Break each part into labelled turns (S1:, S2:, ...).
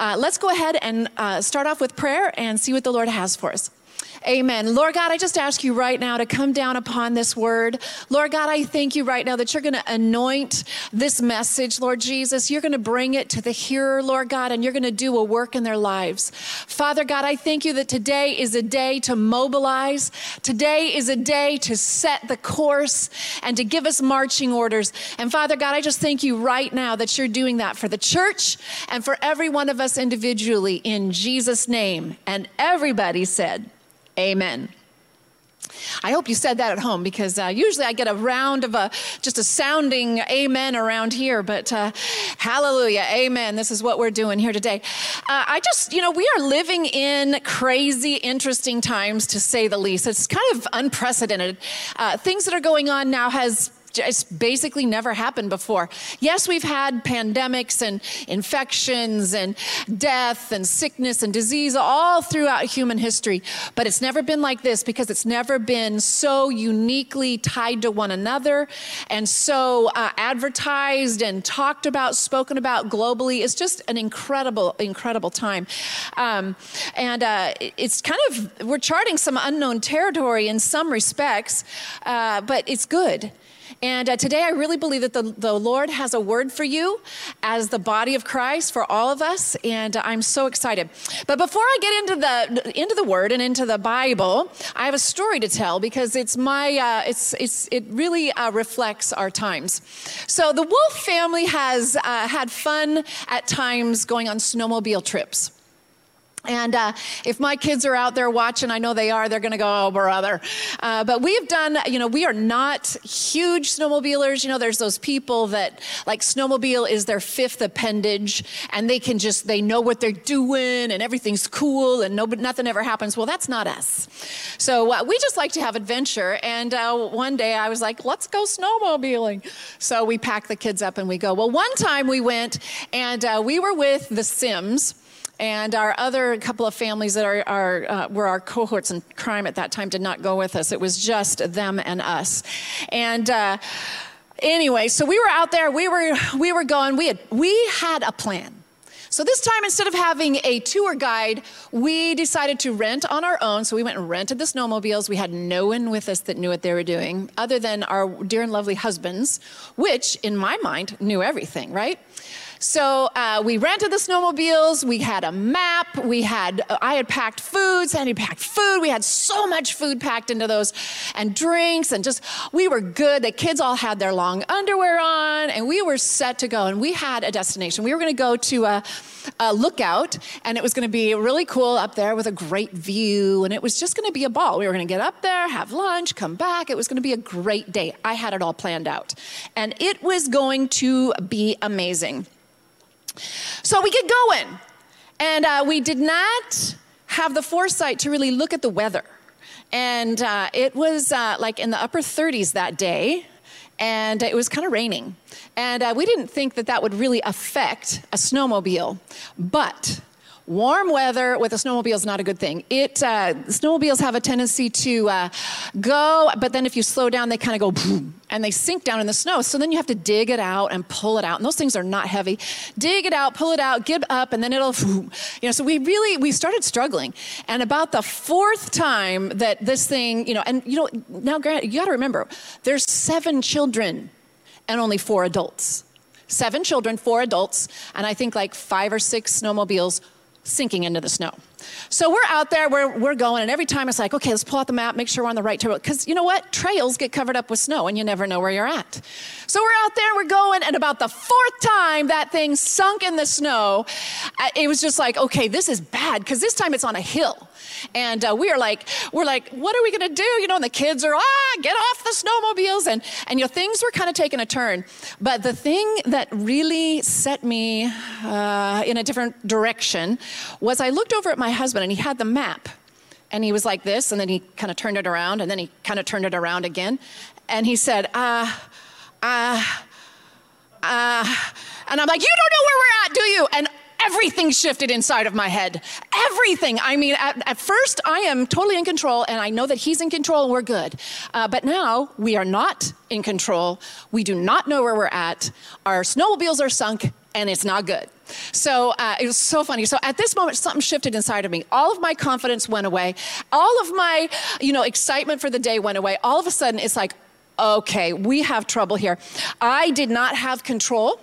S1: uh, let's go ahead and uh, start off with prayer and see what the Lord has for us. Amen. Lord God, I just ask you right now to come down upon this word. Lord God, I thank you right now that you're going to anoint this message, Lord Jesus. You're going to bring it to the hearer, Lord God, and you're going to do a work in their lives. Father God, I thank you that today is a day to mobilize. Today is a day to set the course and to give us marching orders. And Father God, I just thank you right now that you're doing that for the church and for every one of us individually in Jesus' name. And everybody said, Amen. I hope you said that at home because uh, usually I get a round of a just a sounding amen around here, but uh, hallelujah, amen. This is what we're doing here today. Uh, I just, you know, we are living in crazy, interesting times to say the least. It's kind of unprecedented. Uh, things that are going on now has just basically never happened before. Yes, we've had pandemics and infections and death and sickness and disease all throughout human history, but it's never been like this because it's never been so uniquely tied to one another and so uh, advertised and talked about, spoken about globally. It's just an incredible, incredible time. Um, and uh, it's kind of, we're charting some unknown territory in some respects, uh, but it's good. And uh, today I really believe that the, the Lord has a word for you as the body of Christ for all of us. And uh, I'm so excited. But before I get into the, into the word and into the Bible, I have a story to tell because it's my, uh, it's, it's, it really uh, reflects our times. So the Wolf family has uh, had fun at times going on snowmobile trips. And uh, if my kids are out there watching, I know they are, they're going to go, oh, brother. Uh, but we've done, you know, we are not huge snowmobilers. You know, there's those people that like snowmobile is their fifth appendage and they can just, they know what they're doing and everything's cool and no, nothing ever happens. Well, that's not us. So uh, we just like to have adventure. And uh, one day I was like, let's go snowmobiling. So we pack the kids up and we go. Well, one time we went and uh, we were with the Sims and our other couple of families that are, are uh, were our cohorts in crime at that time did not go with us. It was just them and us. And uh, anyway, so we were out there. We were we were going. We had we had a plan. So this time, instead of having a tour guide, we decided to rent on our own. So we went and rented the snowmobiles. We had no one with us that knew what they were doing, other than our dear and lovely husbands, which, in my mind, knew everything, right? So uh, we rented the snowmobiles. We had a map. We had uh, I had packed food. Sandy packed food. We had so much food packed into those, and drinks, and just we were good. The kids all had their long underwear on, and we were set to go. And we had a destination. We were going to go to a, a lookout, and it was going to be really cool up there with a great view, and it was just going to be a ball. We were going to get up there, have lunch, come back. It was going to be a great day. I had it all planned out, and it was going to be amazing. So we get going. And uh, we did not have the foresight to really look at the weather. And uh, it was uh, like in the upper 30s that day, and it was kind of raining. And uh, we didn't think that that would really affect a snowmobile. But warm weather with a snowmobile is not a good thing. It uh, snowmobiles have a tendency to uh, go, but then if you slow down, they kind of go boom, and they sink down in the snow. So then you have to dig it out and pull it out. And those things are not heavy. Dig it out, pull it out, give up, and then it'll, boom. you know. So we really we started struggling. And about the fourth time that this thing, you know, and you know, now, Grant, you got to remember, there's seven children and only four adults. Seven children, four adults, and I think like five or six snowmobiles sinking into the snow. So we're out there, we're, we're going, and every time it's like, okay, let's pull out the map, make sure we're on the right trail. Because you know what? Trails get covered up with snow and you never know where you're at. So we're out there, we're going, and about the fourth time that thing sunk in the snow, uh, it was just like, okay, this is bad, because this time it's on a hill. And uh, we are like, we're like, what are we gonna do? You know, and the kids are, ah, get off the snowmobiles. And, and you know, things were kind of taking a turn. But the thing that really set me uh, in a different direction was I looked over at my husband and he had the map. And he was like this, and then he kind of turned it around, and then he kind of turned it around again. And he said, uh, uh, uh, and I'm like, you don't know where we're at, do you? And everything shifted inside of my head. Everything. I mean, at, at, first, I am totally in control, and I know that he's in control, and we're good. Uh, but now we are not in control. We do not know where we're at. Our snowmobiles are sunk, and it's not good. So uh, it was so funny. So at this moment, something shifted inside of me. All of my confidence went away. All of my, you know, excitement for the day went away. All of a sudden, it's like, okay, we have trouble here. I did not have control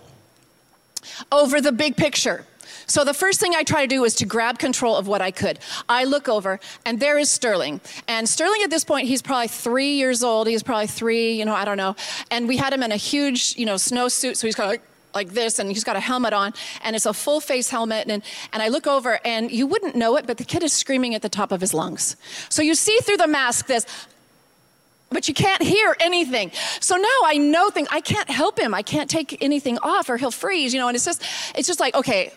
S1: over the big picture. So the first thing I try to do is to grab control of what I could. I look over, and there is Sterling. And Sterling at this point, he's probably three years old. He's probably three, you know, I don't know. And we had him in a huge, you know, snowsuit, so he's kind of like, like this and he's got a helmet on and it's a full face helmet and, and i look over and you wouldn't know it but the kid is screaming at the top of his lungs so you see through the mask this but you can't hear anything. So now I know things. I can't help him. I can't take anything off or he'll freeze, you know, and it's just, it's just like, okay,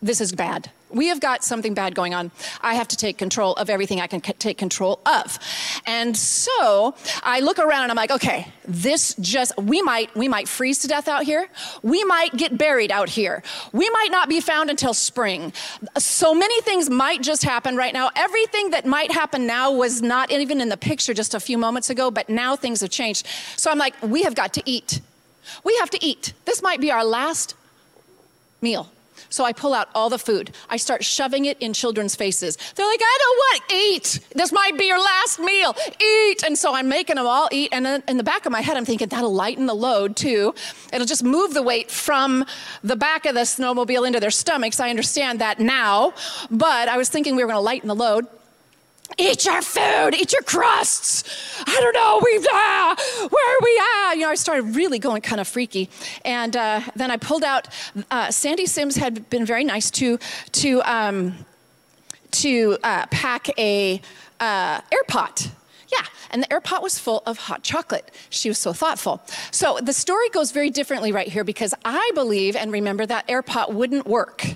S1: this is bad. We have got something bad going on. I have to take control of everything I can c- take control of. And so I look around and I'm like, okay, this just we might we might freeze to death out here. We might get buried out here. We might not be found until spring. So many things might just happen right now. Everything that might happen now was not even in the picture just a few moments ago, but now things have changed. So I'm like, we have got to eat. We have to eat. This might be our last meal. So I pull out all the food. I start shoving it in children's faces. They're like, I don't want eat. This might be your last meal. Eat. And so I'm making them all eat. And in the back of my head, I'm thinking that'll lighten the load too. It'll just move the weight from the back of the snowmobile into their stomachs. I understand that now. But I was thinking we were going to lighten the load. Eat your food, eat your crusts. I don't know, we ah, where are we at? You know, I started really going kind of freaky, and uh, then I pulled out. Uh, Sandy Sims had been very nice to to um, to uh, pack a uh, air pot yeah, and the air pot was full of hot chocolate. She was so thoughtful. So the story goes very differently right here because I believe and remember that air pot wouldn't work,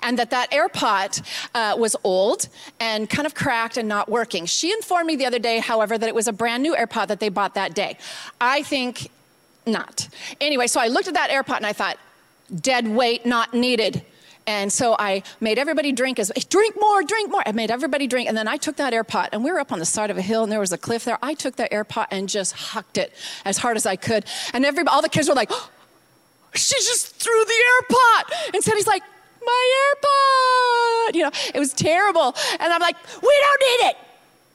S1: and that that air pot uh, was old and kind of cracked and not working. She informed me the other day, however, that it was a brand new air pot that they bought that day. I think not. Anyway, so I looked at that air pot and I thought, dead weight not needed. And so I made everybody drink as drink more, drink more. I made everybody drink, and then I took that air pot, and we were up on the side of a hill, and there was a cliff there. I took that air pot and just hucked it as hard as I could, and everybody, all the kids were like, oh, "She just threw the air pot," and "He's like." My air pot, you know, it was terrible. And I'm like, we don't need it.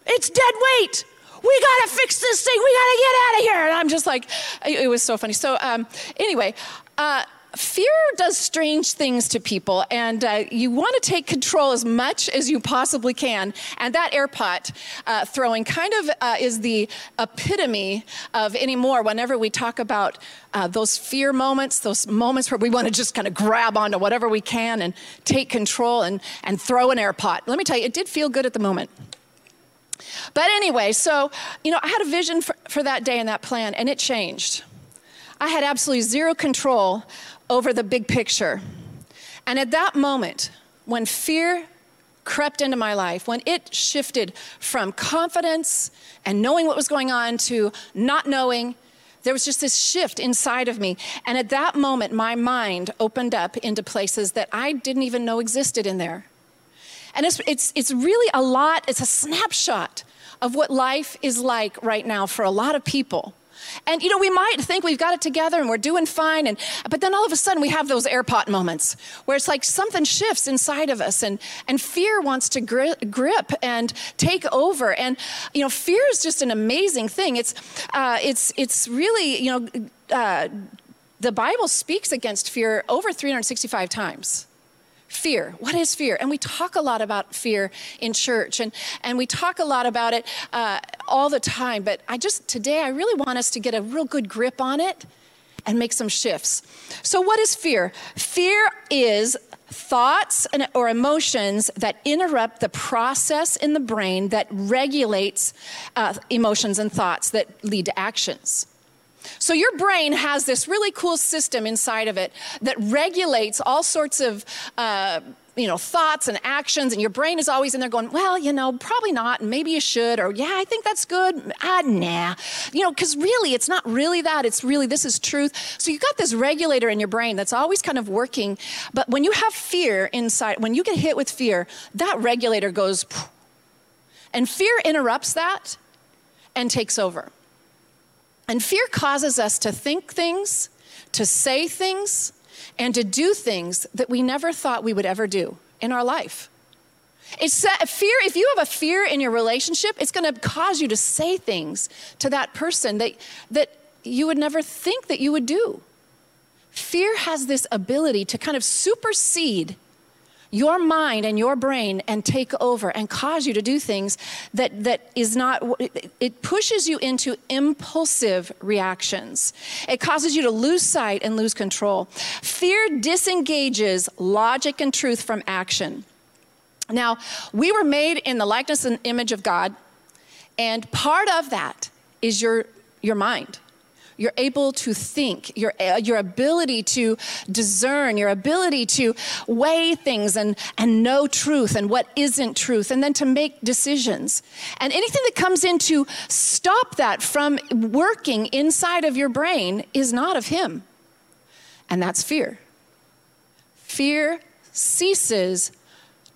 S1: It's dead weight we gotta fix this thing. We gotta get out of here. And I'm just like, it was so funny. So um, anyway, uh, fear does strange things to people, and uh, you want to take control as much as you possibly can. And that air pot uh, throwing kind of uh, is the epitome of anymore whenever we talk about uh, those fear moments, those moments where we want to just kind of grab onto whatever we can and take control and, and throw an air pot. Let me tell you, it did feel good at the moment. But anyway, so, you know, I had a vision for, for that day and that plan, and it changed. I had absolutely zero control over the big picture. And at that moment, when fear crept into my life, when it shifted from confidence and knowing what was going on to not knowing, there was just this shift inside of me. And at that moment, my mind opened up into places that I didn't even know existed in there. And it's, it's, it's really a lot, it's a snapshot of what life is like right now for a lot of people. And you know, we might think we've got it together and we're doing fine, and but then all of a sudden we have those airpot moments where it's like something shifts inside of us, and and fear wants to grip and take over. And you know, fear is just an amazing thing. It's uh, it's it's really you know. Uh, the Bible speaks against fear over 365 times fear. What is fear? And we talk a lot about fear in church, and, and we talk a lot about it uh, all the time. But I just, today, I really want us to get a real good grip on it and make some shifts. So, what is fear? Fear is thoughts and, or emotions that interrupt the process in the brain that regulates uh, emotions and thoughts that lead to actions. So, your brain has this really cool system inside of it that regulates all sorts of uh, you know thoughts and actions and your brain is always in there going well you know probably not and maybe you should or yeah i think that's good ah nah. You know because really it's not really that it's really this is truth. So you've got this regulator in your brain that's always kind of working but when you have fear inside when you get hit with fear that regulator goes and fear interrupts that and takes over and fear causes us to think things, to say things, and to do things that we never thought we would ever do in our life. It's fear, if you have a fear in your relationship, it's to cause you to say things to that person that, that you would never think that you would do. Fear has this ability to kind of supersede your mind and your brain and take over and cause you to do things that, that is not, it pushes you into impulsive reactions. It causes you to lose sight and lose control. Fear disengages logic and truth from action. Now, we were made in the likeness and image of God, and part of that is your, your mind. You're able to think, your, uh, your ability to discern, your ability to weigh things and, and know truth and what isn't truth, and then to make decisions. And anything that comes in to stop that from working inside of your brain is not of Him. And that's fear. Fear ceases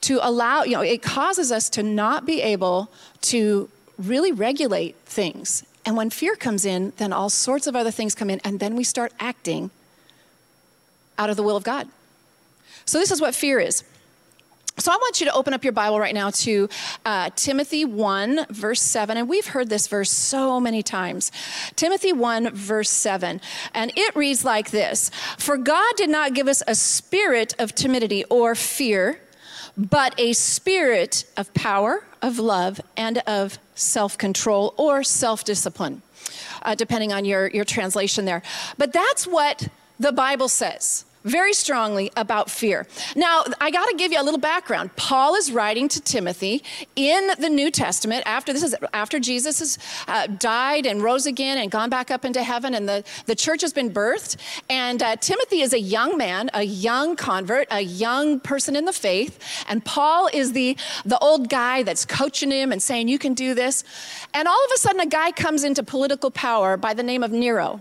S1: to allow, you know, it causes us to not be able to really regulate things. And when fear comes in, then all sorts of other things come in, and then we start acting out of the will of God. So, this is what fear is. So, I want you to open up your Bible right now to uh, Timothy 1, verse 7. And we've heard this verse so many times. Timothy 1, verse 7. And it reads like this For God did not give us a spirit of timidity or fear but a spirit of power, of love, and of self control or self discipline, uh, depending on your, your translation there. But that's what the Bible says very strongly about fear. Now, I got to give you a little background. Paul is writing to Timothy in the New Testament after this is after Jesus has uh, died and rose again and gone back up into heaven, and the, the church has been birthed. And uh, Timothy is a young man, a young convert, a young person in the faith, and Paul is the the old guy that's coaching him and saying, "You can do this." And all of a sudden, a guy comes into political power by the name of Nero.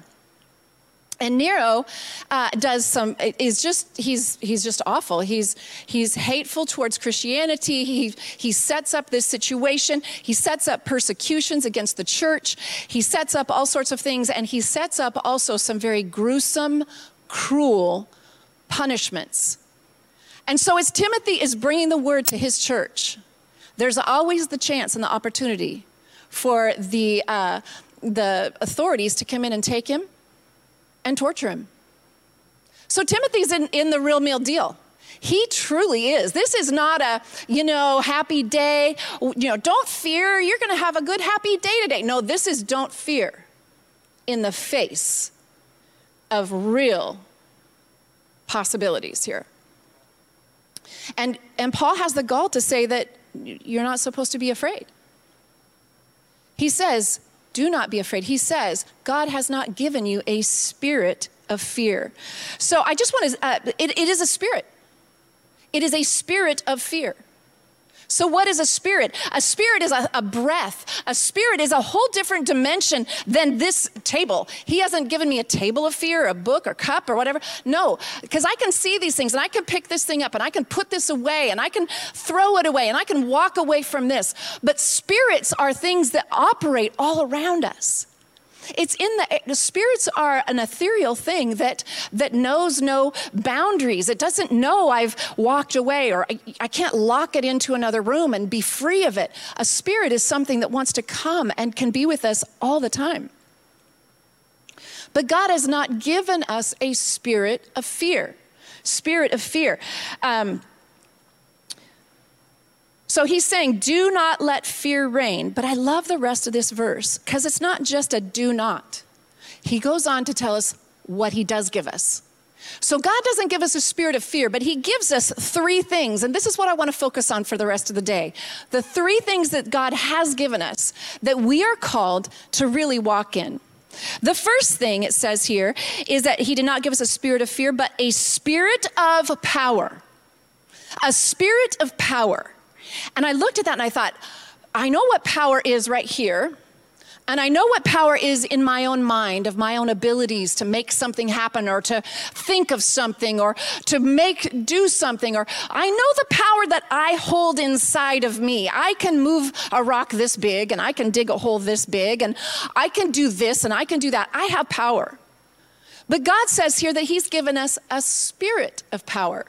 S1: And Nero uh, does some is just he's he's just awful. He's he's hateful towards Christianity. He he sets up this situation. He sets up persecutions against the church. He sets up all sorts of things, and he sets up also some very gruesome, cruel punishments. And so, as Timothy is bringing the word to his church, there's always the chance and the opportunity for the uh, the authorities to come in and take him and torture him. So Timothy's in, in the real meal deal. He truly is. This is not a, you know, happy day. You know, don't fear. You're going to have a good, happy day today. No, this is don't fear in the face of real possibilities here. And, and Paul has the gall to say that you're not supposed to be afraid. He says, do not be afraid. He says, God has not given you a spirit of fear. So I just want to, uh, it, it is a spirit. It is a spirit of fear. So, what is a spirit? A spirit is a, a, breath. A spirit is a whole different dimension than this table. He hasn't given me a table of fear, a book or cup or whatever. No, because I can see these things and I can pick this thing up and I can put this away and I can throw it away and I can walk away from this. But spirits are things that operate all around us. It's in the, the spirits are an ethereal thing that, that knows no boundaries. It doesn't know I've walked away or I, I can't lock it into another room and be free of it. A spirit is something that wants to come and can be with us all the time. But God has not given us a spirit of fear. Spirit of fear. Um, so he's saying, do not let fear reign. But I love the rest of this verse because it's not just a do not. He goes on to tell us what he does give us. So God doesn't give us a spirit of fear, but he gives us three things. And this is what I want to focus on for the rest of the day. The three things that God has given us that we are called to really walk in. The first thing it says here is that he did not give us a spirit of fear, but a spirit of power. A spirit of power. And I looked at that and I thought, I know what power is right here. And I know what power is in my own mind, of my own abilities to make something happen or to think of something or to make, do something. Or I know the power that I hold inside of me. I can move a rock this big and I can dig a hole this big and I can do this and I can do that. I have power. But God says here that He's given us a spirit of power.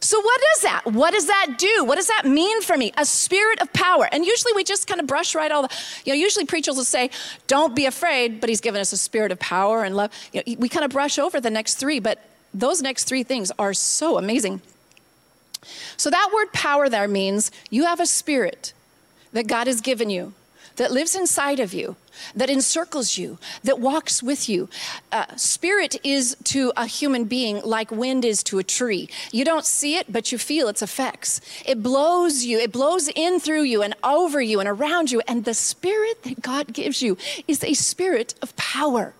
S1: So, what is that? What does that do? What does that mean for me? A spirit of power. And usually we just kind of brush right all the, you know, usually preachers will say, don't be afraid, but he's given us a spirit of power and love. You know, we kind of brush over the next three, but those next three things are so amazing. So, that word power there means you have a spirit that God has given you that lives inside of you, that encircles you, that walks with you. Uh, spirit is to a human being like wind is to a tree. You don't see it, but you feel its effects. It blows you, it blows in through you and over you and around you. And the spirit that God gives you is a spirit of power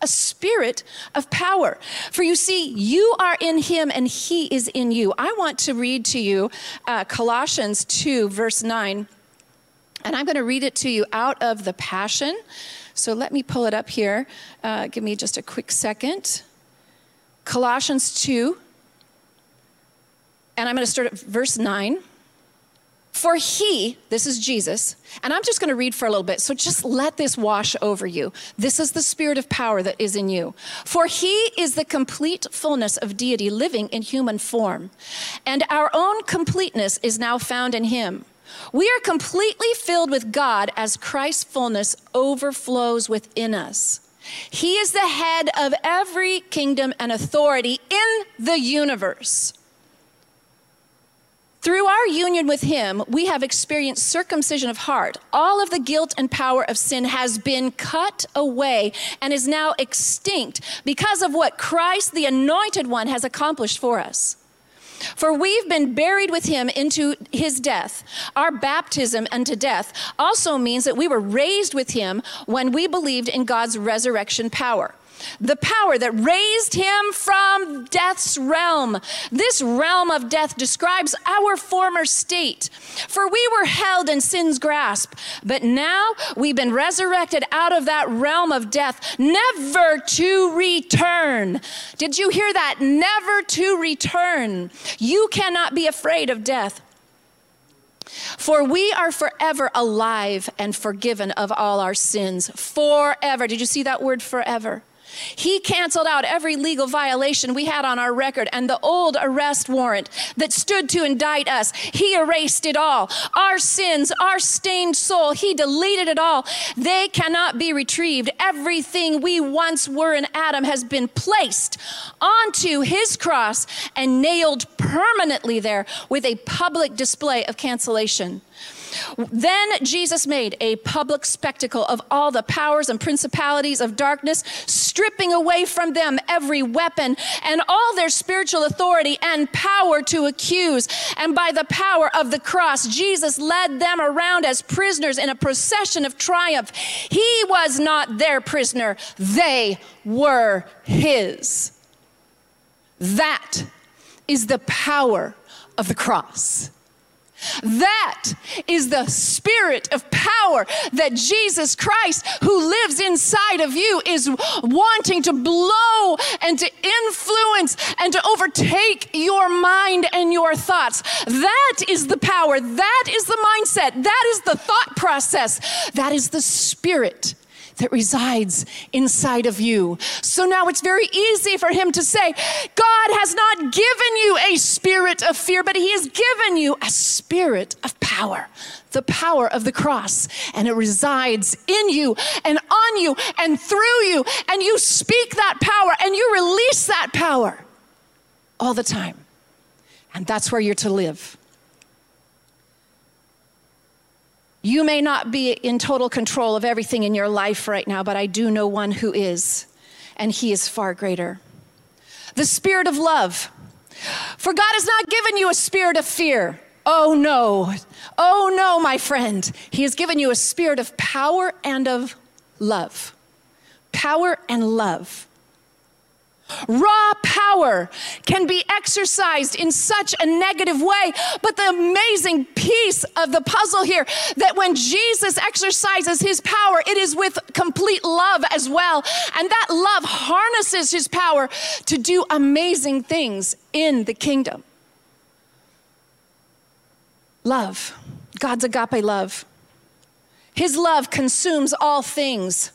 S1: a spirit of power. For you see, you are in him and he is in you. I want to read to you uh, Colossians 2, verse 9. And I'm going to read it to you out of the Passion. So let me pull it up here. Uh, give me just a quick second. Colossians 2. And I'm going to start at verse 9. For he, this is Jesus, and I'm just going to read for a little bit, so just let this wash over you. This is the spirit of power that is in you. For he is the complete fullness of deity living in human form, and our own completeness is now found in him. We are completely filled with God as Christ's fullness overflows within us. He is the head of every kingdom and authority in the universe. Through our union with Him, we have experienced circumcision of heart. All of the guilt and power of sin has been cut away and is now extinct because of what Christ, the Anointed One, has accomplished for us. For we've been buried with him into his death. Our baptism unto death also means that we were raised with him when we believed in God's resurrection power the power that raised him from death's realm. This realm of death describes our former state. For we were held in sin's grasp, but now we've been resurrected out of that realm of death, never to return. Did you hear that? Never to return. You cannot be afraid of death. For we are forever alive and forgiven of all our sins. Forever. Did you see that word forever? He canceled out every legal violation we had on our record and the old arrest warrant that stood to indict us. He erased it all. Our sins, our stained soul, He deleted it all. They cannot be retrieved. Everything we once were in Adam has been placed onto His cross and nailed permanently there with a public display of cancellation. Then Jesus made a public spectacle of all the powers and principalities of darkness, stripping away from them every weapon and all their spiritual authority and power to accuse. And by the power of the cross, Jesus led them around as prisoners in a procession of triumph. He was not their prisoner, they were his. That is the power of the cross. That is the spirit of power that Jesus Christ, who lives inside of you, is wanting to blow and to influence and to overtake your mind and your thoughts. That is the power. That is the mindset. That is the thought process. That is the spirit that resides inside of you. So now it's very easy for him to say, God has not given you a spirit of fear, but he has given you a spirit of power, the power of the cross. And it resides in you and on you and through you. And you speak that power and you release that power all the time. And that's where you're to live. You may not be in total control of everything in your life right now, but I do know one who is, and he is far greater. The spirit of love. For God has not given you a spirit of fear. Oh no. Oh no, my friend. He has given you a spirit of power and of love. Power and love. Raw power can be exercised in such a negative way. But the amazing piece of the puzzle here that when Jesus exercises his power, it is with complete love as well. And that love harnesses his power to do amazing things in the kingdom. Love, God's agape love. His love consumes all things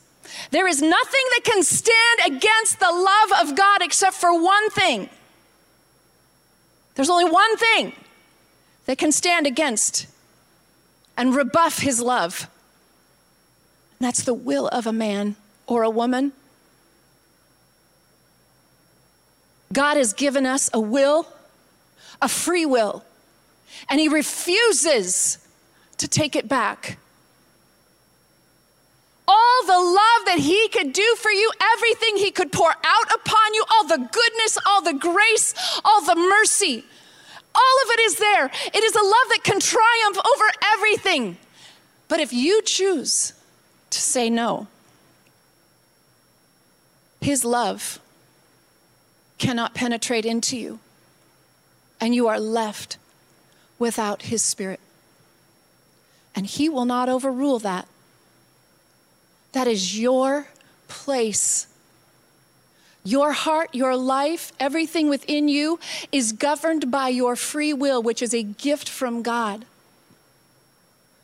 S1: There is nothing that can stand against the love of God except for one thing. There's only one thing that can stand against and rebuff his love. And that's the will of a man or a woman. God has given us a will, a free will, and he refuses to take it back all the love that He could do for you, everything He could pour out upon you, all the goodness, all the grace, all the mercy. All of it is there. It is a love that can triumph over everything. But if you choose to say no, His love cannot penetrate into you, and you are left without His Spirit. And He will not overrule that. That is your place. Your heart, your life, everything within you is governed by your free will, which is a gift from God.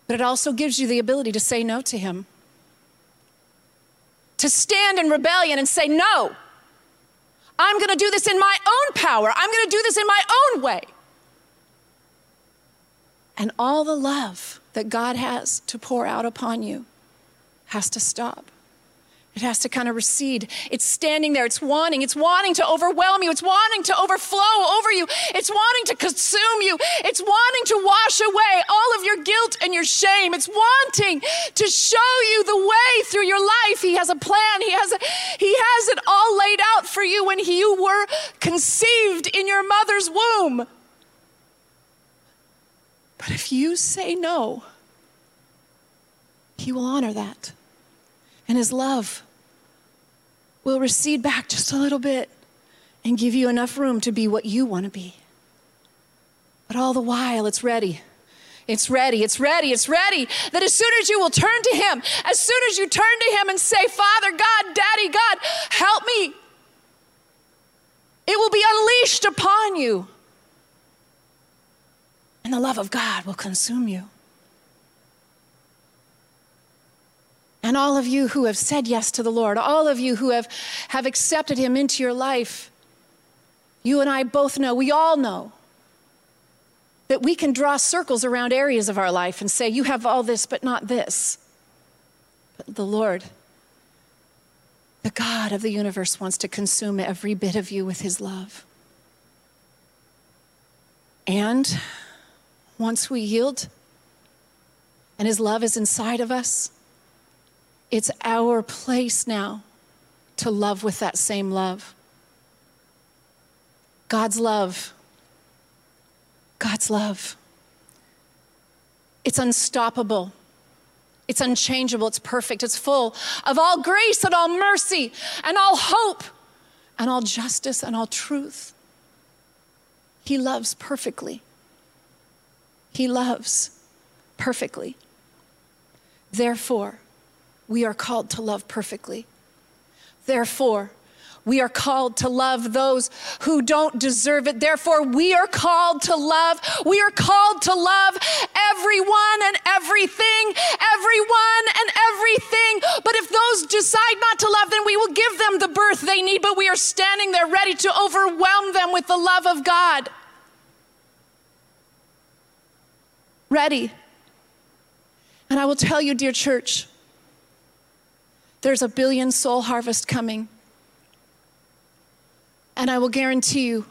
S1: But it also gives you the ability to say no to Him. To stand in rebellion and say, No, I'm going to do this in my own power. I'm going to do this in my own way. And all the love that God has to pour out upon you has to stop. It has to kind of recede. It's standing there. It's wanting. It's wanting to overwhelm you. It's wanting to overflow over you. It's wanting to consume you. It's wanting to wash away all of your guilt and your shame. It's wanting to show you the way through your life. He has a plan. He has, a, he has it all laid out for you when you were conceived in your mother's womb. But if you say no, he will honor that and His love will recede back just a little bit and give you enough room to be what you want to be. But all the while, it's ready. It's ready, it's ready, it's ready. That as soon as you will turn to Him, as soon as you turn to Him and say, Father God, Daddy God, help me, it will be unleashed upon you. And the love of God will consume you. And all of you who have said yes to the Lord, all of you who have, have accepted Him into your life, you and I both know, we all know, that we can draw circles around areas of our life and say, You have all this, but not this. But the Lord, the God of the universe, wants to consume every bit of you with His love. And once we yield and His love is inside of us, it's our place now to love with that same love. God's love. God's love. It's unstoppable. It's unchangeable. It's perfect. It's full of all grace and all mercy and all hope and all justice and all truth. He loves perfectly. He loves perfectly. Therefore, we are called to love perfectly. Therefore, we are called to love those who don't deserve it. Therefore, we are called to love. We are called to love everyone and everything, everyone and everything. But if those decide not to love, then we will give them the berth they need. But we are standing there ready to overwhelm them with the love of God. Ready. And I will tell you, dear church, there's a billion soul harvest coming. And I will guarantee you,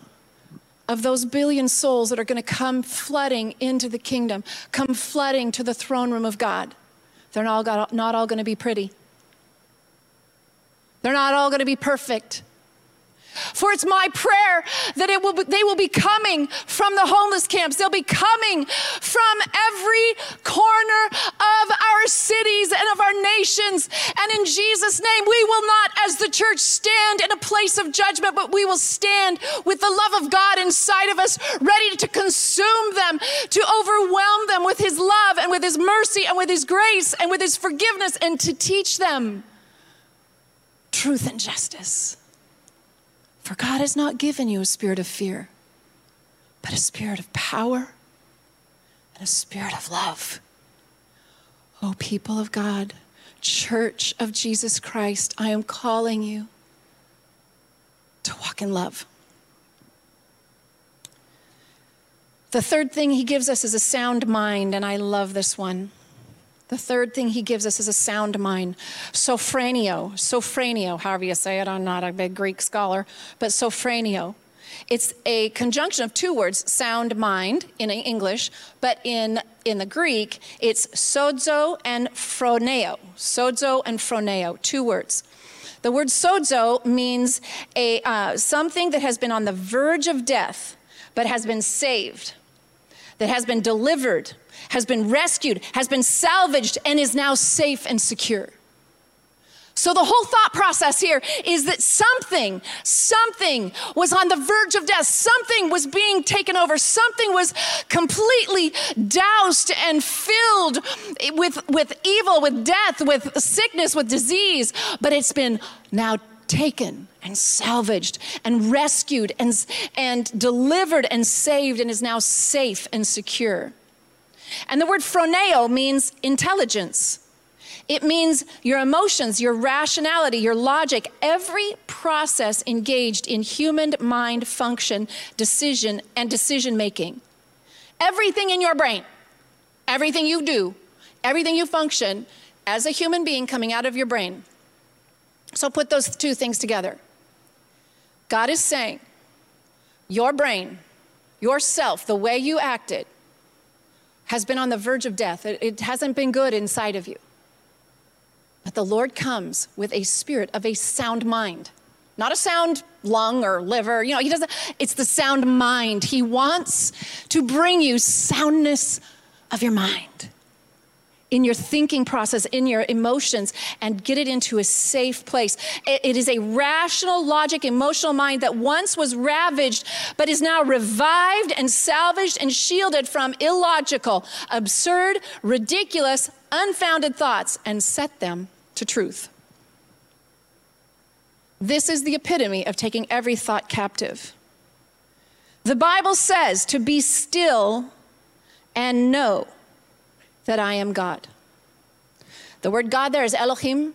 S1: of those billion souls that are going to come flooding into the kingdom, come flooding to the throne room of God, they're not all, not all going to be pretty. They're not all going to be perfect. For it's my prayer that it will be, they will be coming from the homeless camps. They'll be coming from every corner of our cities and of our nations. And in Jesus' name, we will not, as the church, stand in a place of judgment, but we will stand with the love of God inside of us, ready to consume them, to overwhelm them with His love and with His mercy and with His grace and with His forgiveness, and to teach them truth and justice. For God has not given you a spirit of fear, but a spirit of power and a spirit of love. Oh, people of God, Church of Jesus Christ, I am calling you to walk in love. The third thing he gives us is a sound mind, and I love this one. The third thing he gives us is a sound mind. Sophranio, sophranio, however you say it, I'm not a big Greek scholar, but sophranio. It's a conjunction of two words, sound mind in English, but in, in the Greek, it's sozo and phroneo. Sozo and phroneo, two words. The word sozo means a, uh, something that has been on the verge of death, but has been saved, that has been delivered, has been rescued, has been salvaged, and is now safe and secure. So the whole thought process here is that something, something was on the verge of death. Something was being taken over. Something was completely doused and filled with, with evil, with death, with sickness, with disease. But it's been now taken and salvaged and rescued and, and delivered and saved and is now safe and secure. And the word phroneo means intelligence. It means your emotions, your rationality, your logic, every process engaged in human mind function, decision, and decision making. Everything in your brain, everything you do, everything you function as a human being coming out of your brain. So put those two things together. God is saying, your brain, yourself, the way you acted, has been on the verge of death. It, it hasn't been good inside of you. But the Lord comes with a spirit of a sound mind, not a sound lung or liver. You know, He doesn't, it's the sound mind. He wants to bring you soundness of your mind in your thinking process, in your emotions, and get it into a safe place. it, it is a rational, logic, emotional mind that once was ravaged, but is now revived and salvaged and shielded from illogical, absurd, ridiculous, unfounded thoughts and set them to truth. This is the epitome of taking every thought captive. The Bible says to be still and know that I am God. The word God there is Elohim,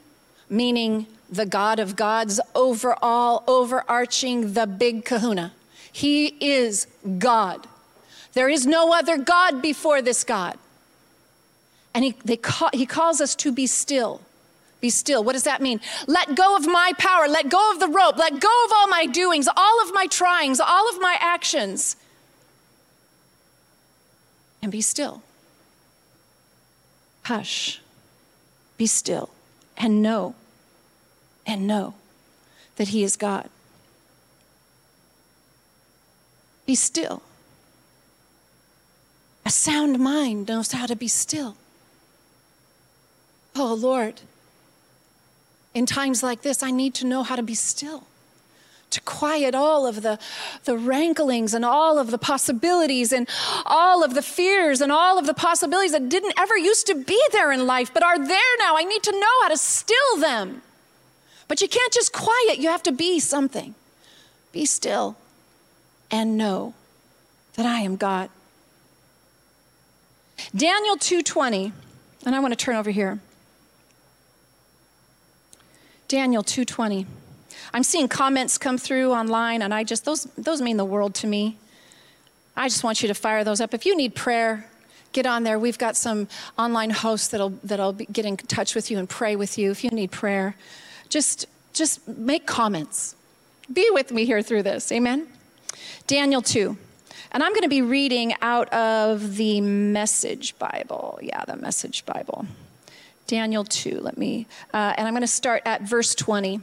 S1: meaning the God of gods, overall, overarching, the big kahuna. He is God. There is no other God before this God. And he, call, he calls us to be still. Be still. What does that mean? Let go of my power. Let go of the rope. Let go of all my doings, all of my tryings, all of my actions. And be still. Hush, be still, and know, and know that He is God. Be still. A sound mind knows how to be still. Oh, Lord, in times like this, I need to know how to be still to quiet all of the, the ranklings and all of the possibilities and all of the fears and all of the possibilities that didn't ever used to be there in life but are there now. I need to know how to still them. But you can't just quiet, you have to be something. Be still and know that I am God. Daniel 2:20, and I want to turn over here. Daniel 2:20. I'm seeing comments come through online, and I just, those, those mean the world to me. I just want you to fire those up. If you need prayer, get on there. We've got some online hosts that'll, that'll get in touch with you and pray with you if you need prayer. Just, just make comments. Be with me here through this. Amen. Daniel 2. And I'm going to be reading out of the Message Bible. Yeah, the Message Bible. Daniel 2. Let me, uh, and I'm going to start at verse 20.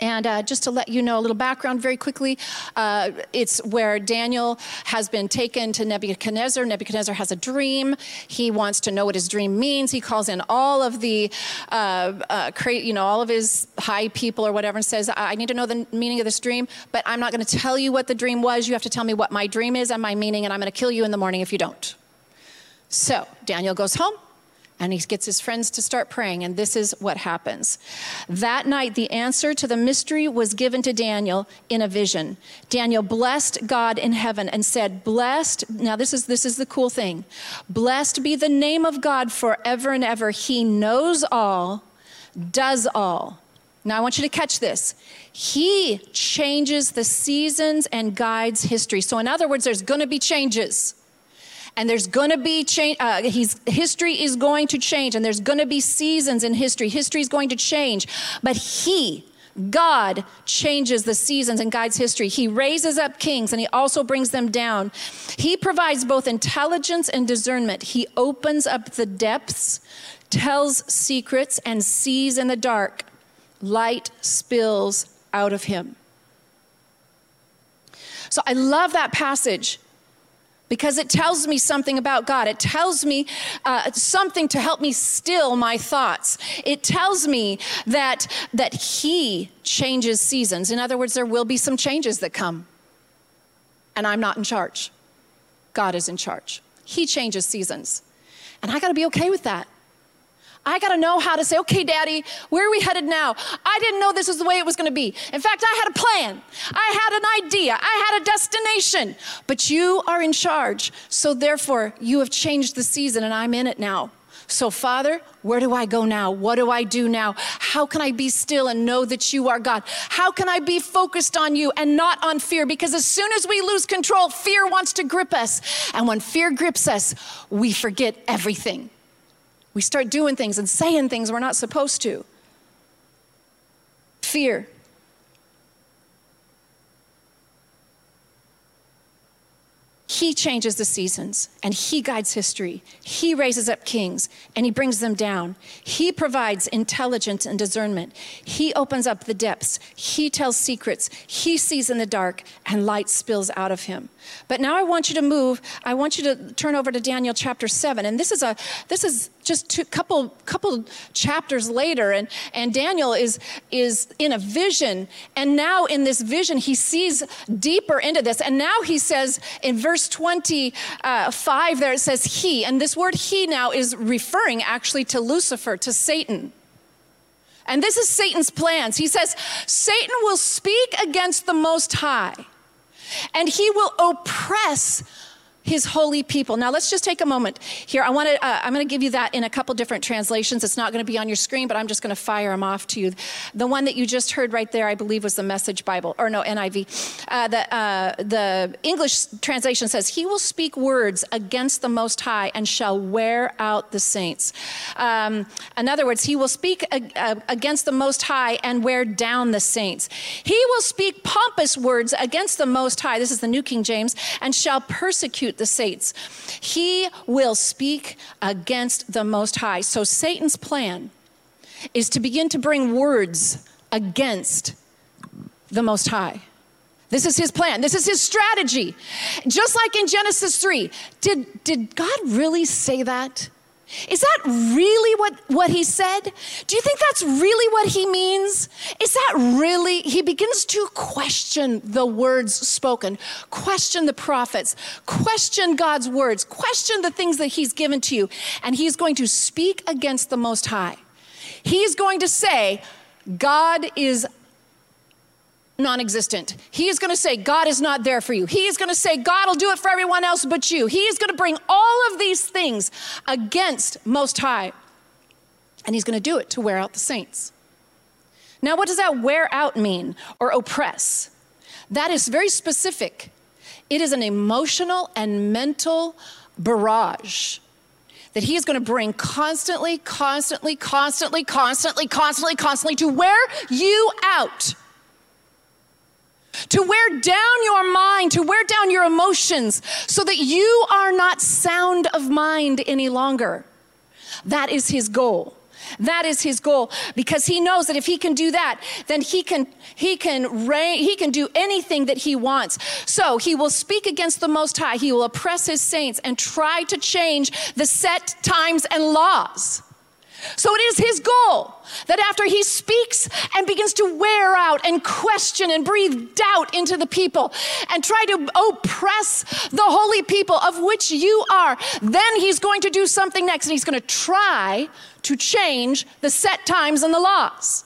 S1: And uh, just to let you know a little background very quickly, uh, it's where Daniel has been taken to Nebuchadnezzar. Nebuchadnezzar has a dream. He wants to know what his dream means. He calls in all of the, uh, uh you know, all of his high people or whatever and says, I need to know the meaning of this dream, but I'm not going to tell you what the dream was. You have to tell me what my dream is and my meaning, and I'm going to kill you in the morning if you don't. So Daniel goes home And he gets his friends to start praying, and this is what happens. That night, the answer to the mystery was given to Daniel in a vision. Daniel blessed God in heaven and said, Blessed, now this is, this is the cool thing. Blessed be the name of God forever and ever. He knows all, does all. Now, I want you to catch this. He changes the seasons and guides history. So, in other words, there's going to be changes and there's going to be change. Uh, history is going to change, and there's going to be seasons in history. History is going to change, but He, God, changes the seasons and guides history. He raises up kings, and He also brings them down. He provides both intelligence and discernment. He opens up the depths, tells secrets, and sees in the dark. Light spills out of Him. So I love that passage because it tells me something about God. It tells me uh, something to help me still my thoughts. It tells me that, that He changes seasons. In other words, there will be some changes that come, and I'm not in charge. God is in charge. He changes seasons. And I got to be okay with that. I got to know how to say, okay, daddy, where are we headed now? I didn't know this was the way it was going to be. In fact, I had a plan, I had an idea, I had a destination, but you are in charge. So therefore, you have changed the season and I'm in it now. So, Father, where do I go now? What do I do now? How can I be still and know that you are God? How can I be focused on you and not on fear? Because as soon as we lose control, fear wants to grip us. And when fear grips us, we forget everything. We start doing things and saying things we're not supposed to. Fear. He changes the seasons and he guides history. He raises up kings and he brings them down. He provides intelligence and discernment. He opens up the depths. He tells secrets. He sees in the dark and light spills out of him. But now I want you to move. I want you to turn over to Daniel chapter 7. And this is a this is just a couple couple chapters later and and Daniel is is in a vision and now in this vision he sees deeper into this. And now he says in verse 25 there it says he and this word he now is referring actually to Lucifer, to Satan. And this is Satan's plans. He says, Satan will speak against the Most High and he will oppress his holy people. Now let's just take a moment here. I want to uh, I'm going to give you that in a couple different translations. It's not going to be on your screen, but I'm just going to fire them off to you. The one that you just heard right there, I believe, was the Message Bible, or no NIV. Uh, the uh, the English translation says, "He will speak words against the Most High and shall wear out the saints." Um, in other words, he will speak against the Most High and wear down the saints. He will speak pompous words against the Most High. This is the New King James, and shall persecute the saints. He will speak against the Most High. So Satan's plan is to begin to bring words against the Most High. This is his plan. This is his strategy. Just like in Genesis 3. Did, did God really say that? Is that really what, what he said? Do you think that's really what he means? Is that really? He begins to question the words spoken, question the prophets, question God's words, question the things that he's given to you, and he's going to speak against the Most High. He's going to say, God is non existent. He is going to say, God is not there for you. He is going to say, God will do it for everyone else but you. He is going to bring all of these things against Most High. And he's going to do it to wear out the saints. Now, what does that wear out mean or oppress? That is very specific. It is an emotional and mental barrage that he is going to bring constantly, constantly, constantly, constantly, constantly, constantly to wear you out to wear down your mind, to wear down your emotions, so that you are not sound of mind any longer. That is his goal. That is his goal because he knows that if he can do that, then he can he can reign, he can do anything that he wants. So he will speak against the Most High. He will oppress his saints and try to change the set times and laws. So it is his goal that after he speaks and begins to wear out and question and breathe doubt into the people and try to oppress the holy people of which you are, then he's going to do something next and he's going to try to change the set times and the laws.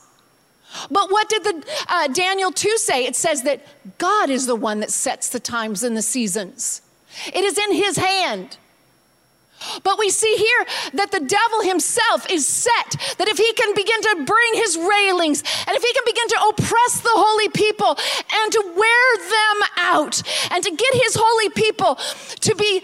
S1: But what did the uh, Daniel 2 say? It says that God is the one that sets the times and the seasons. It is in his hand. But we see here that the devil himself is set, that if he can begin to bring his railings and if he can begin to oppress the holy people and to wear them out and to get his holy people to be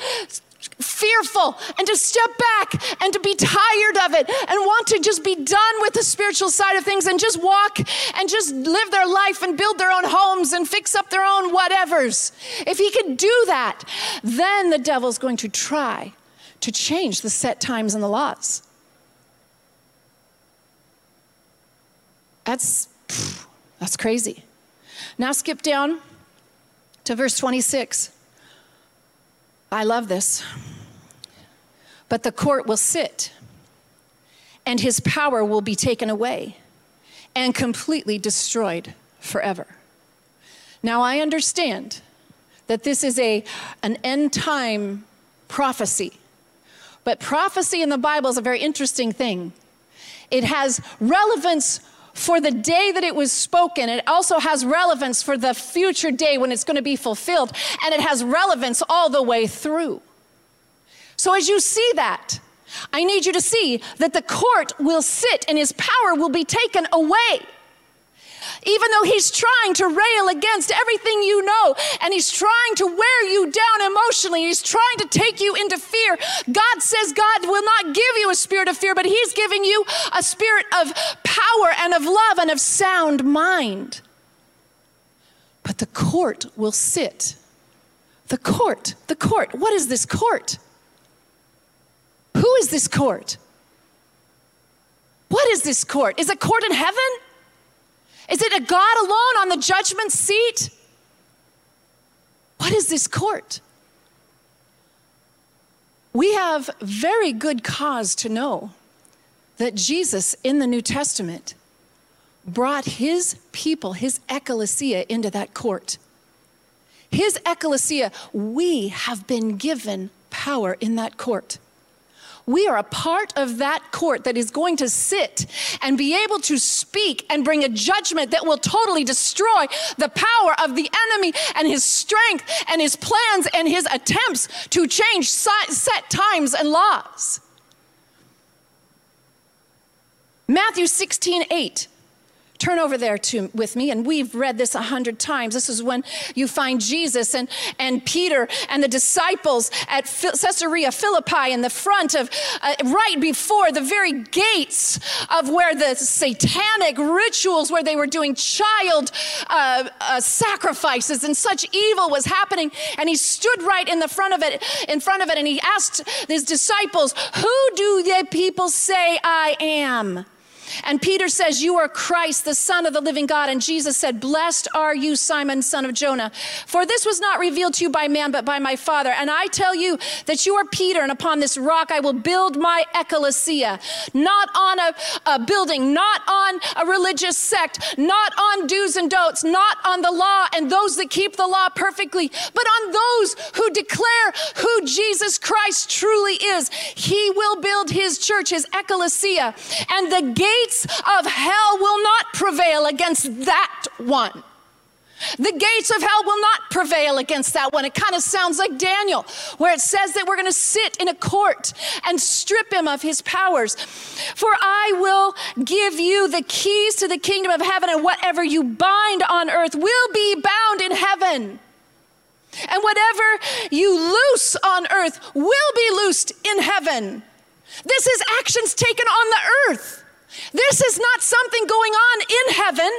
S1: fearful and to step back and to be tired of it and want to just be done with the spiritual side of things and just walk and just live their life and build their own homes and fix up their own whatevers. If he can do that, then the devil's going to try to change the set times and the laws. That's, that's crazy. Now skip down to verse 26. I love this. But the court will sit, and his power will be taken away and completely destroyed forever. Now, I understand that this is a, an end time prophecy, but prophecy in the Bible is a very interesting thing. It has relevance for the day that it was spoken. It also has relevance for the future day when it's going to be fulfilled. And it has relevance all the way through. So as you see that, I need you to see that the court will sit and his power will be taken away. Even though he's trying to rail against everything you know, and he's trying to wear you down emotionally, he's trying to take you into fear. God says God will not give you a spirit of fear, but he's giving you a spirit of power and of love and of sound mind. But the court will sit. The court, the court. What is this court? Who is this court? What is this court? Is it court in heaven? Is it a God alone on the judgment seat? What is this court? We have very good cause to know that Jesus in the New Testament brought his people, his ecclesia, into that court. His ecclesia, we have been given power in that court. We are a part of that court that is going to sit and be able to speak and bring a judgment that will totally destroy the power of the enemy and his strength and his plans and his attempts to change set times and laws. Matthew 16, 8 Turn over there to, with me, and we've read this a hundred times. This is when you find Jesus and, and Peter and the disciples at Caesarea Philippi in the front of, uh, right before the very gates of where the satanic rituals, where they were doing child uh, uh, sacrifices and such evil was happening. And he stood right in the front of it, in front of it, and he asked his disciples, "Who do the people say I am?" And Peter says, You are Christ, the Son of the living God. And Jesus said, Blessed are you, Simon, son of Jonah. For this was not revealed to you by man, but by my Father. And I tell you that you are Peter, and upon this rock I will build my ecclesia. Not on a, a building, not on a religious sect, not on do's and don'ts, not on the law and those that keep the law perfectly, but on those who declare who Jesus Christ truly is. He will build his church, his ecclesia, and the gate gates of hell will not prevail against that one. The gates of hell will not prevail against that one. It kind of sounds like Daniel, where it says that we're going to sit in a court and strip him of his powers. For I will give you the keys to the kingdom of heaven, and whatever you bind on earth will be bound in heaven. And whatever you loose on earth will be loosed in heaven. This is actions taken on the earth. This is not something going on in heaven.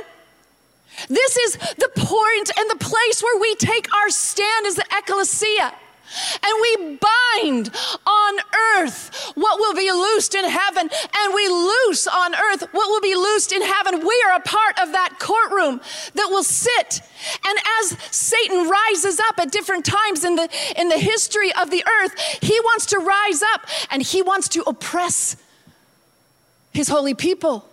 S1: This is the point and the place where we take our stand as the ecclesia. And we bind on earth what will be loosed in heaven, and we loose on earth what will be loosed in heaven. We are a part of that courtroom that will sit. And as Satan rises up at different times in the, in the history of the earth, he wants to rise up and he wants to oppress his holy people.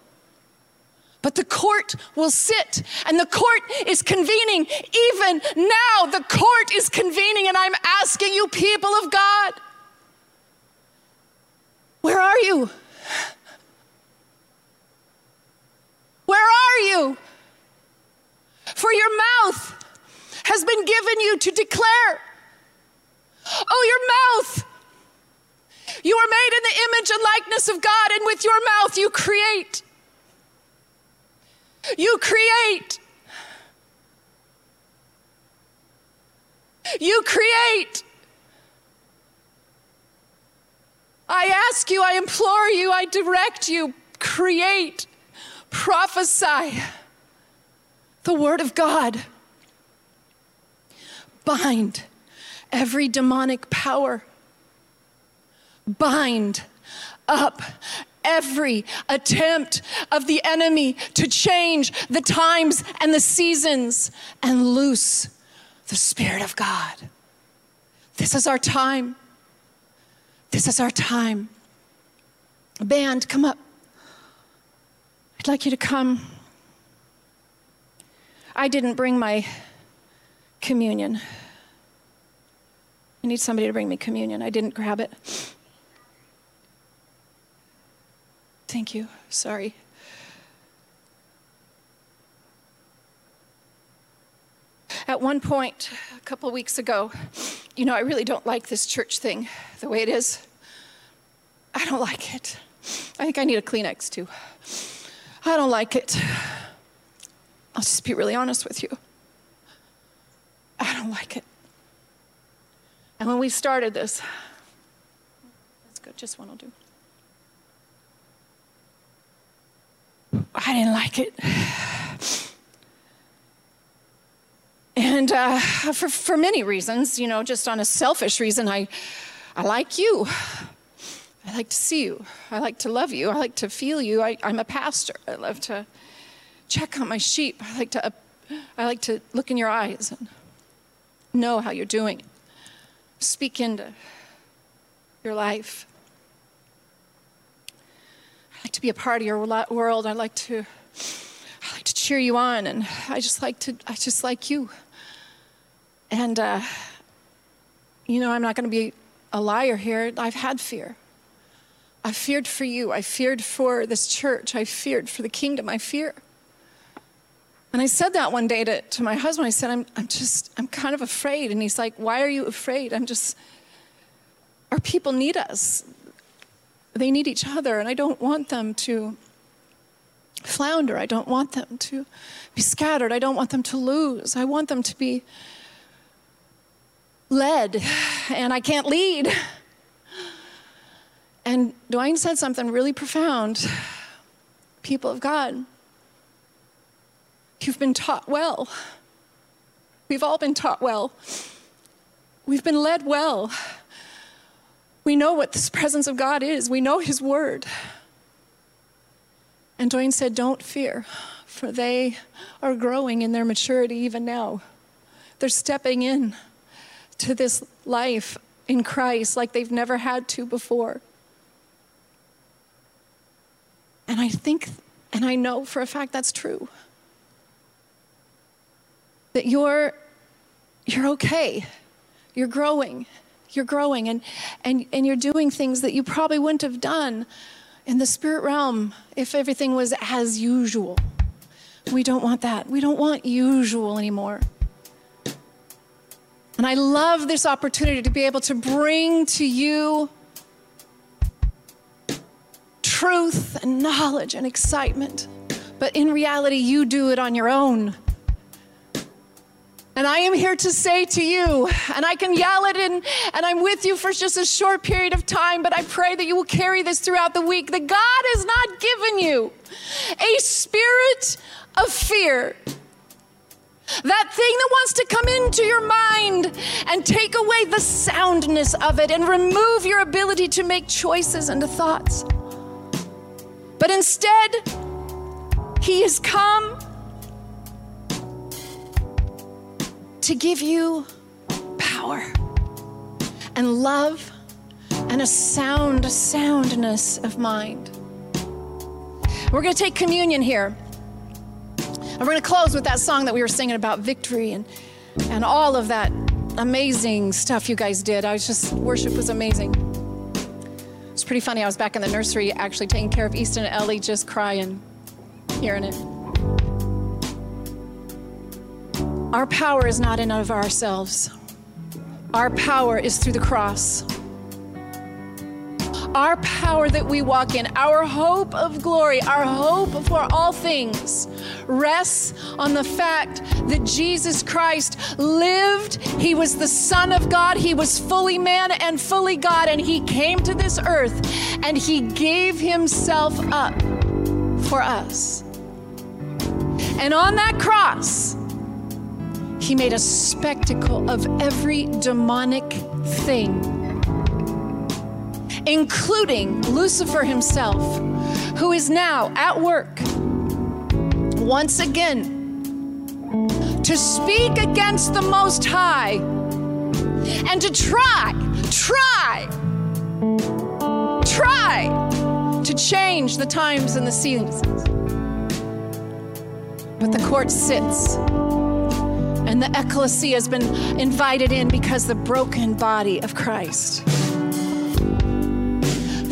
S1: But the court will sit, and the court is convening. Even now, the court is convening, and I'm asking you, people of God, where are you? Where are you? For your mouth has been given you to declare. Oh, your mouth. You are made in the image and likeness of God, and with your mouth you create. You create. You create. I ask you, I implore you, I direct you, create, prophesy the Word of God. Bind every demonic power. Bind up every attempt of the enemy to change the times and the seasons and loose the Spirit of God. This is our time. This is our time. Band, come up. I'd like you to come. I didn't bring my communion. I need somebody to bring me communion. I didn't grab it. Thank you. Sorry. At one point, a couple weeks ago, you know, I really don't like this church thing the way it is. I don't like it. I think I need a Kleenex too. I don't like it. I'll just be really honest with you. I don't like it. And when we started this, that's good, just one will do. I didn't like it. And uh, for, for many reasons, you know, just on a selfish reason, I, I like you. I like to see you. I like to love you. I like to feel you. I, am a pastor. I love to check on my sheep. I like to, I like to look in your eyes and know how you're doing. Speak into your life. Like to be a part of your world. I like to, I like to cheer you on, and I just like to, I just like you. And, uh, you know, I'm not going to be a liar here. I've had fear. I feared for you. I feared for this church. I feared for the kingdom. I fear. And I said that one day to, to my husband. I said, I'm, I'm just, I'm kind of afraid. And he's like, Why are you afraid? I'm just, our people need us. They need each other. And I don't want them to flounder. I don't want them to be scattered. I don't want them to lose. I want them to be led, and I can't lead. And Dwayne said something really profound. People of God, you've been taught well. We've all been taught well. We've been led well. We know what this presence of God is, we know His Word. And Dwayne said, Don't fear, for they are growing in their maturity even now. They're stepping in to this life in Christ like they've never had to before. And I think, and I know for a fact that's true. That you're, you're okay. You're growing. You're growing and, and, and you're doing things that you probably wouldn't have done in the spirit realm if everything was as usual. We don't want that. We don't want usual anymore. And I love this opportunity to be able to bring to you truth and knowledge and excitement. But in reality, you do it on your own. And I am here to say to you, and I can yell it in, and I'm with you for just a short period of time, but I pray that you will carry this throughout the week that God has not given you a spirit of fear that thing that wants to come into your mind and take away the soundness of it and remove your ability to make choices and thoughts. But instead, He has come to give you power and love and a sound soundness of mind. We're going to take communion here. And we're going to close with that song that we were singing about victory and, and all of that amazing stuff you guys did. I was just, worship was amazing. It's pretty funny. I was back in the nursery actually taking care of Easton and Ellie, just crying, hearing it. Our power is not in of ourselves. Our power is through the cross. Our power that we walk in, our hope of glory, our hope for all things rests on the fact that Jesus Christ lived. He was the Son of God. He was fully man and fully God. And He came to this earth and He gave Himself up for us. And on that cross, he made a spectacle of every demonic thing, including Lucifer himself, who is now at work once again to speak against the Most High and to try, try, try to change the times and the seasons. But the court sits and the ecclesia has been invited in because the broken body of Christ.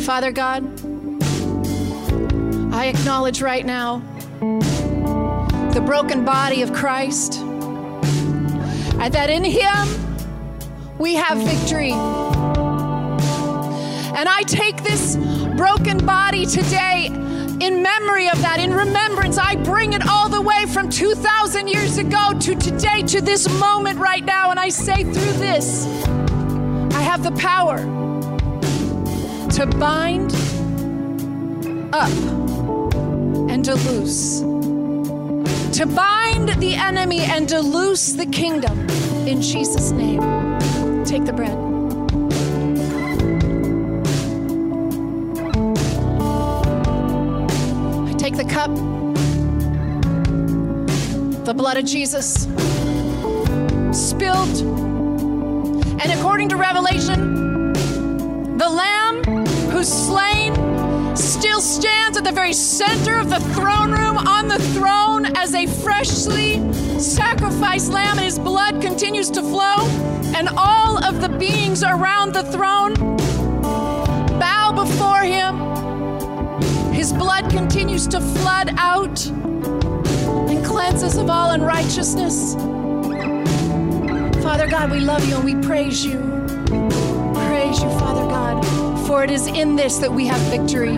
S1: Father God, I acknowledge right now the broken body of Christ, and that in Him we have victory. And I take this broken body today in memory of that, in remembrance, I bring it all the way from 2,000 years ago to today, to this moment right now. And I say, through this, I have the power to bind up and to loose, to bind the enemy and to loose the kingdom in Jesus' name. Take the bread. The cup, the blood of Jesus spilled. And according to Revelation, the Lamb who's slain still stands at the very center of the throne room on the throne as a freshly sacrificed lamb, and his blood continues to flow. And all of the beings around the throne bow before him his blood continues to flood out and cleanse us of all unrighteousness. Father God, we love you and we praise you. Praise you, Father God, for it is in this that we have victory.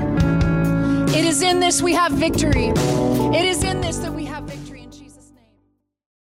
S1: It is in this we have victory. It is in this that we.